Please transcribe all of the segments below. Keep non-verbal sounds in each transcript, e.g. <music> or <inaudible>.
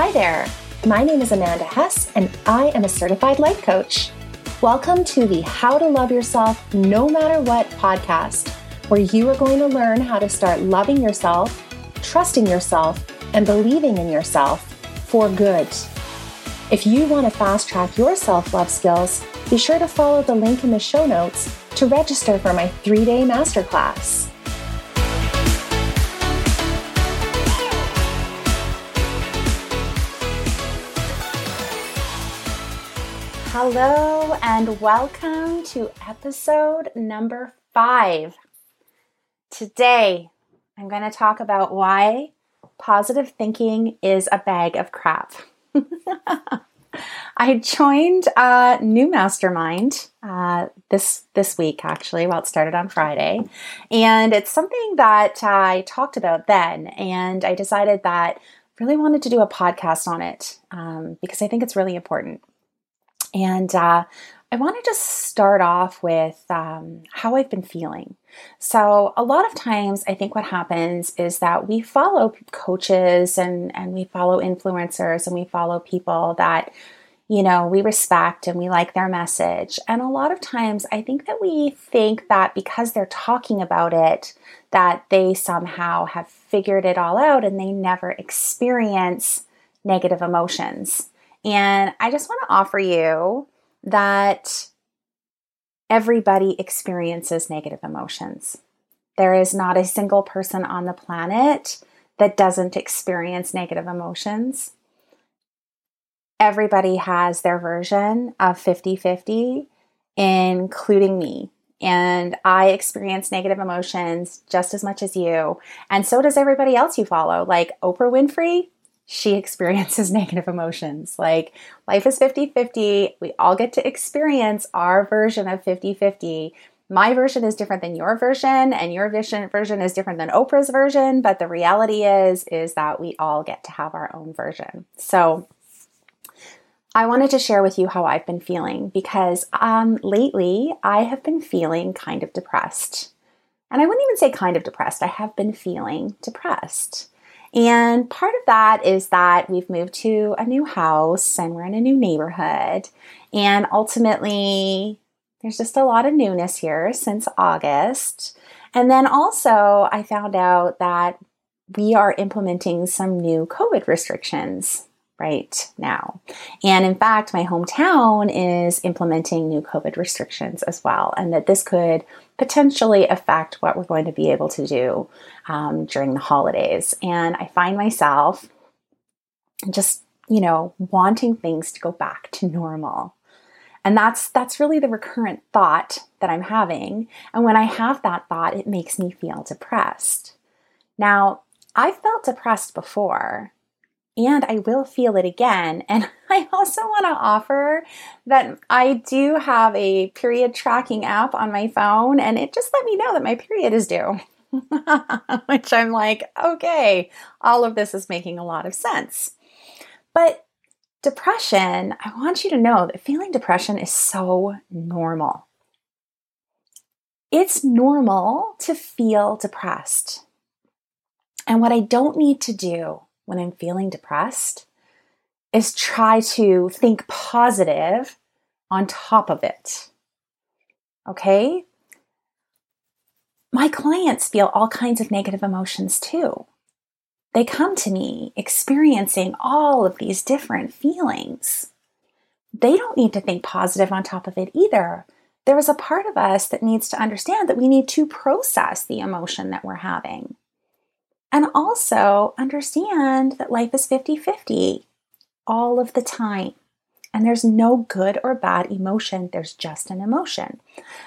Hi there. My name is Amanda Hess, and I am a certified life coach. Welcome to the How to Love Yourself No Matter What podcast, where you are going to learn how to start loving yourself, trusting yourself, and believing in yourself for good. If you want to fast track your self love skills, be sure to follow the link in the show notes to register for my three day masterclass. Hello, and welcome to episode number five. Today, I'm going to talk about why positive thinking is a bag of crap. <laughs> I joined a new mastermind uh, this this week, actually. Well, it started on Friday, and it's something that I talked about then, and I decided that I really wanted to do a podcast on it um, because I think it's really important. And uh, I want to just start off with um, how I've been feeling. So, a lot of times, I think what happens is that we follow coaches and, and we follow influencers and we follow people that, you know, we respect and we like their message. And a lot of times, I think that we think that because they're talking about it, that they somehow have figured it all out and they never experience negative emotions. And I just want to offer you that everybody experiences negative emotions. There is not a single person on the planet that doesn't experience negative emotions. Everybody has their version of 50 50, including me. And I experience negative emotions just as much as you. And so does everybody else you follow. Like Oprah Winfrey, she experiences <laughs> negative emotions. Like life is 50 50. We all get to experience our version of 50 50. My version is different than your version, and your vision version is different than Oprah's version. But the reality is, is that we all get to have our own version. So I wanted to share with you how I've been feeling because um, lately I have been feeling kind of depressed. And I wouldn't even say kind of depressed, I have been feeling depressed. And part of that is that we've moved to a new house and we're in a new neighborhood. And ultimately, there's just a lot of newness here since August. And then also, I found out that we are implementing some new COVID restrictions right now. And in fact, my hometown is implementing new COVID restrictions as well, and that this could potentially affect what we're going to be able to do um, during the holidays. And I find myself just, you know, wanting things to go back to normal. And that's that's really the recurrent thought that I'm having. And when I have that thought, it makes me feel depressed. Now, I've felt depressed before, and I will feel it again. <laughs> And I also want to offer that I do have a period tracking app on my phone, and it just let me know that my period is due. <laughs> Which I'm like, okay, all of this is making a lot of sense. But depression, I want you to know that feeling depression is so normal. It's normal to feel depressed. And what I don't need to do when I'm feeling depressed is try to think positive on top of it. Okay? My clients feel all kinds of negative emotions too. They come to me experiencing all of these different feelings. They don't need to think positive on top of it either. There is a part of us that needs to understand that we need to process the emotion that we're having. And also understand that life is 50 50 all of the time. And there's no good or bad emotion, there's just an emotion.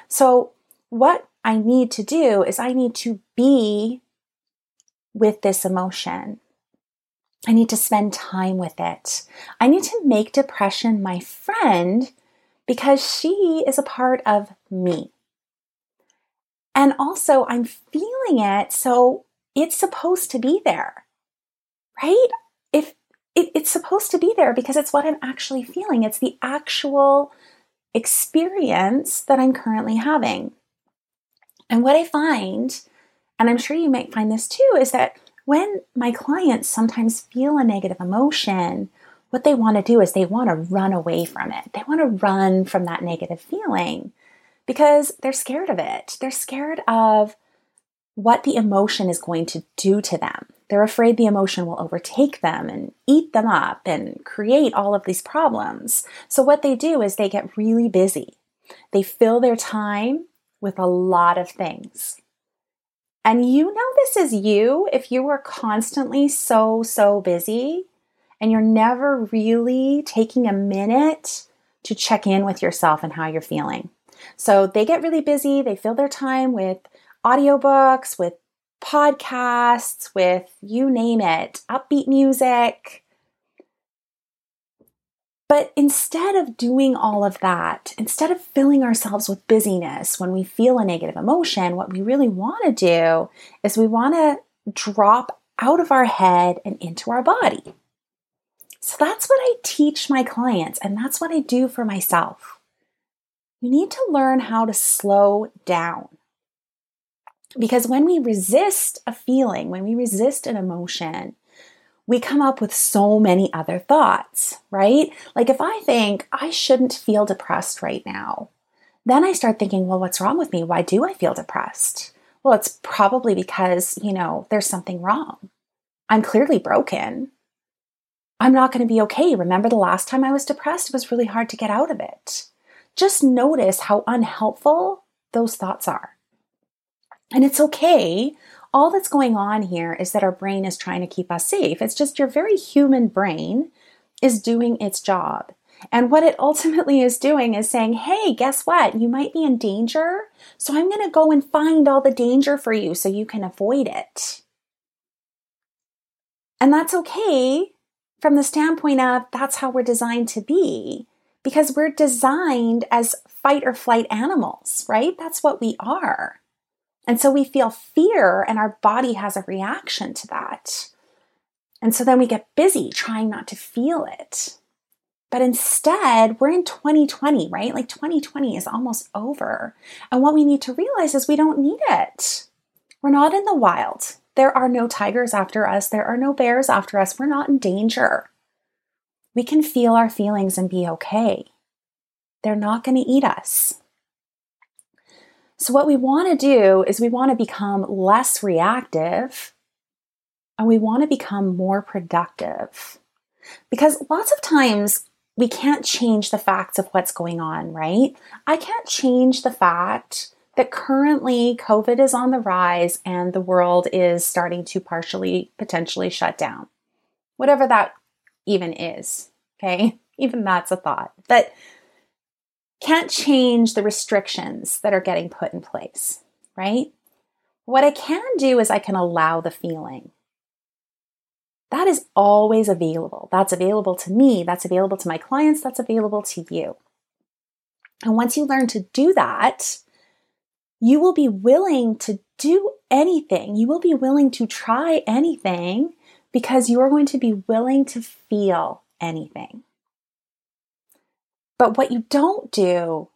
So, what I need to do is I need to be with this emotion. I need to spend time with it. I need to make depression my friend because she is a part of me. And also, I'm feeling it, so it's supposed to be there, right? If it, it's supposed to be there because it's what I'm actually feeling, it's the actual experience that I'm currently having. And what I find, and I'm sure you might find this too, is that when my clients sometimes feel a negative emotion, what they want to do is they want to run away from it. They want to run from that negative feeling because they're scared of it. They're scared of what the emotion is going to do to them. They're afraid the emotion will overtake them and eat them up and create all of these problems. So, what they do is they get really busy. They fill their time with a lot of things. And you know, this is you if you are constantly so, so busy and you're never really taking a minute to check in with yourself and how you're feeling. So they get really busy, they fill their time with audiobooks, with podcasts, with you name it, upbeat music, but instead of doing all of that, instead of filling ourselves with busyness when we feel a negative emotion, what we really want to do is we want to drop out of our head and into our body. So that's what I teach my clients, and that's what I do for myself. You need to learn how to slow down. Because when we resist a feeling, when we resist an emotion, we come up with so many other thoughts, right? Like if I think I shouldn't feel depressed right now, then I start thinking, well, what's wrong with me? Why do I feel depressed? Well, it's probably because, you know, there's something wrong. I'm clearly broken. I'm not going to be okay. Remember the last time I was depressed? It was really hard to get out of it. Just notice how unhelpful those thoughts are. And it's okay all that's going on here is that our brain is trying to keep us safe. It's just your very human brain is doing its job. And what it <laughs> ultimately is doing is saying, hey, guess what? You might be in danger. So I'm going to go and find all the danger for you so you can avoid it. And that's okay from the standpoint of that's how we're designed to be because we're designed as fight or flight animals, right? That's what we are. And so we feel fear and our body has a reaction to that. And so then we get busy trying not to feel it. But instead, we're in 2020, right? Like 2020 is almost over. And what we need to realize is we don't need it. We're not in the wild. There are no tigers after us. There are no bears after us. We're not in danger. We can feel our feelings and be okay. They're not going to eat us. So, what we want to do is we want to become less reactive and we want to become more productive. Because lots of times we can't change the facts of what's going on, right? I can't change the fact that currently COVID is on the rise and the world is starting to partially, potentially shut down. Whatever that even is, okay? <laughs> Even that's a thought. But can't change the restrictions that are getting put in place, right? What I can do is I can allow the feeling. That is always available. That's available to me, that's available to my clients, that's available to you. And once you learn to do that, you will be willing to do anything. You will be willing to try anything because you are going to be willing to feel anything. But what you don't do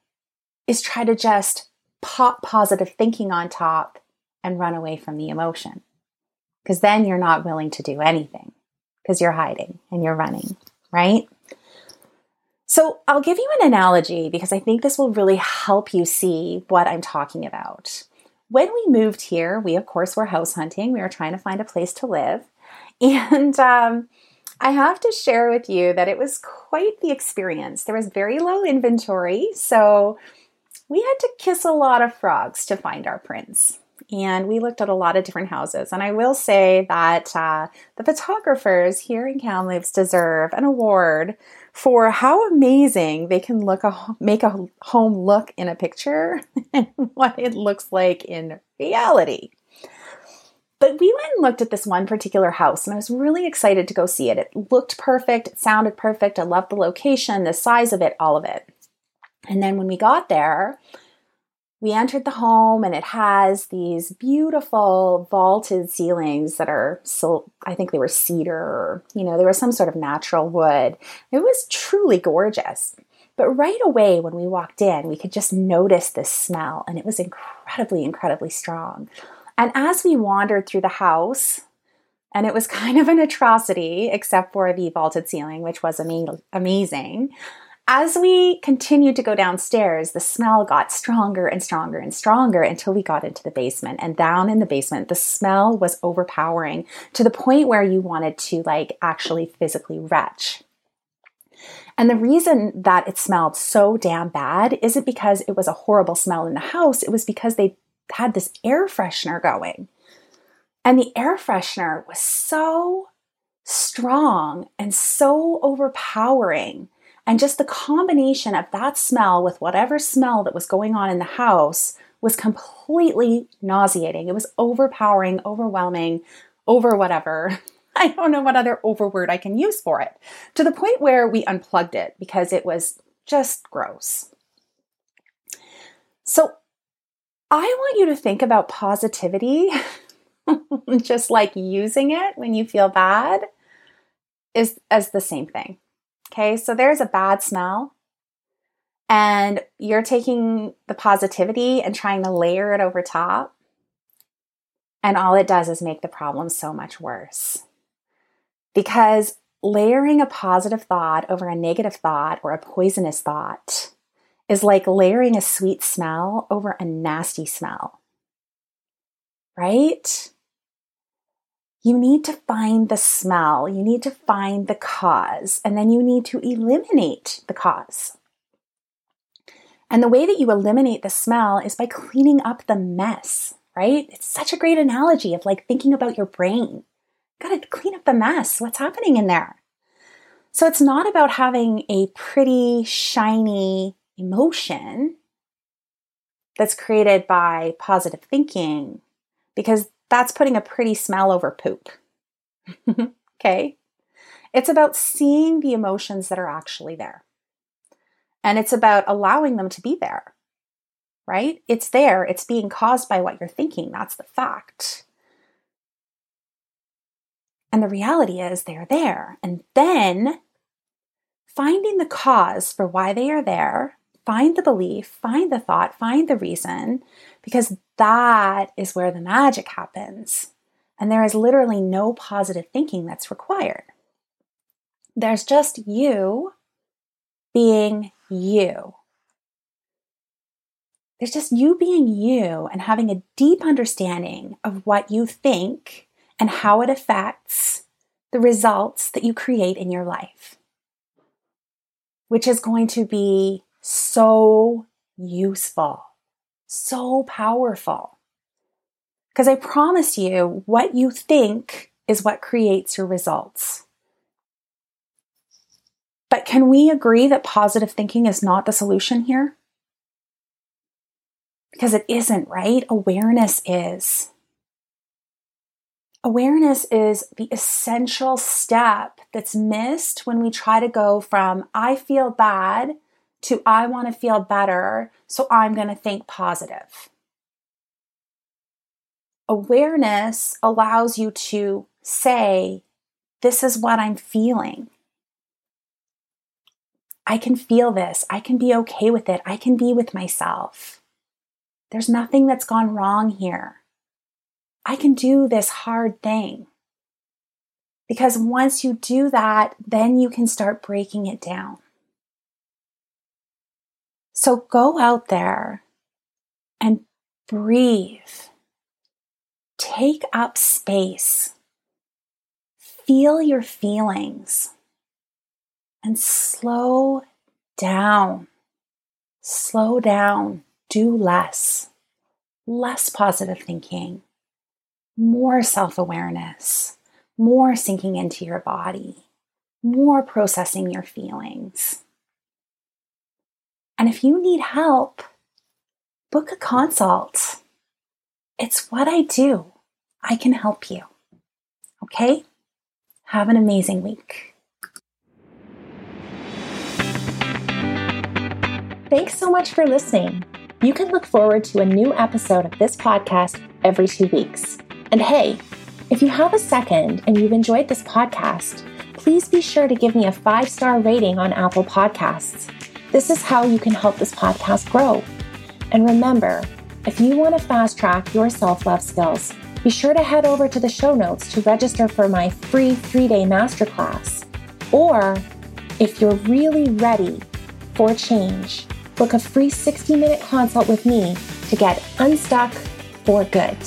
is try to just pop positive thinking on top and run away from the emotion. Because then you're not willing to do anything because you're hiding and you're running, right? So I'll give you an analogy because I think this will really help you see what I'm talking about. When we moved here, we of course were house hunting. We were trying to find a place to live. <laughs> And um, I have to share with you that it was quite the experience. There was very low inventory, so we had to kiss a lot of frogs to find our prince. And we looked at a lot of different houses. And I will say that uh, the photographers here in Kamloops deserve an award for how amazing they can look a, make a home look in a picture <laughs> and what it looks like in reality. But we went and looked at this one particular house and I was really excited to go see it. It looked perfect, it sounded perfect. I loved the location, the size of it, all of it. And then when we got there, we entered the home and it has these beautiful vaulted ceilings that are so I think they were cedar you know, they were some sort of natural wood. It was truly gorgeous. But right away when we walked in, we could just notice this smell and it was incredibly incredibly strong. And as we wandered through the house, And it was <laughs> kind of an atrocity, except for the vaulted ceiling, which was ama- amazing. As we continued to go downstairs, the smell got stronger and stronger and stronger until we got into the basement. And down in the basement, the smell was overpowering to the point where you wanted to like actually physically retch. And the reason that it smelled so damn bad isn't because it was a horrible smell in the house, it was because they had this air freshener going. And the air freshener was so strong and so overpowering and just the combination of that smell with whatever smell that was going on in the house was completely nauseating. It was overpowering, overwhelming, over whatever. <laughs> I don't know what other overword I can use for it. To the point where we unplugged it because it was just gross. So I want you to think about positivity, <laughs> just like using it when you feel bad, is as the same thing. Okay, so there's a bad smell, and you're taking the positivity and trying to layer it over top. And all it does is make the problem so much worse. Because layering a positive thought over a negative thought or a poisonous thought is like layering a sweet smell over a nasty smell. Right? you need to find the smell, you need to find the cause, and then you need to eliminate the cause. And the way that you eliminate the smell is by cleaning up the mess, right? It's such a great analogy of like thinking about your brain. Gotta clean up the mess. What's happening in there? So it's not about having a pretty, shiny emotion that's created by positive thinking, because that's putting a pretty smell over poop. <laughs> okay? It's about seeing the emotions that are actually there. And it's about allowing them to be there, right? It's there, it's being caused by what you're thinking. That's the fact. And the reality is they're there. And then finding the cause for why they are there, find the belief, find the thought, find the reason, because that is where the magic happens. And there is literally no positive thinking that's required. There's just you being you. There's just you being you and having a deep understanding of what you think and how it affects the results that you create in your life, which is going to be so useful so powerful. Because I promise you, what you think is what creates your results. But can we agree that positive thinking is not the solution here? Because it isn't, right? Awareness is. Awareness is the essential step that's missed when we try to go from I feel bad to I want to feel better, so I'm going to think positive. Awareness allows you to say, This is what I'm feeling. I can feel this. I can be okay with it. I can be with myself. There's nothing that's gone wrong here. I can do this hard thing. Because once you do that, then you can start breaking it down. So go out there and breathe. Take up space. Feel your feelings and slow down. Slow down. Do less. Less positive thinking. More self awareness. More sinking into your body. More processing your feelings. And if you need help, book a consult. It's what I do. I can help you. Okay? Have an amazing week. Thanks so much for listening. You can look forward to a new episode of this podcast every two weeks. And hey, if you have a second and you've enjoyed this podcast, please be sure to give me a five star rating on Apple Podcasts. This is how you can help this podcast grow. And remember, if you want to fast track your self love skills, be sure to head over to the show notes to register for my free three day masterclass. Or if you're really ready for change, book a free 60 minute consult with me to get unstuck for good.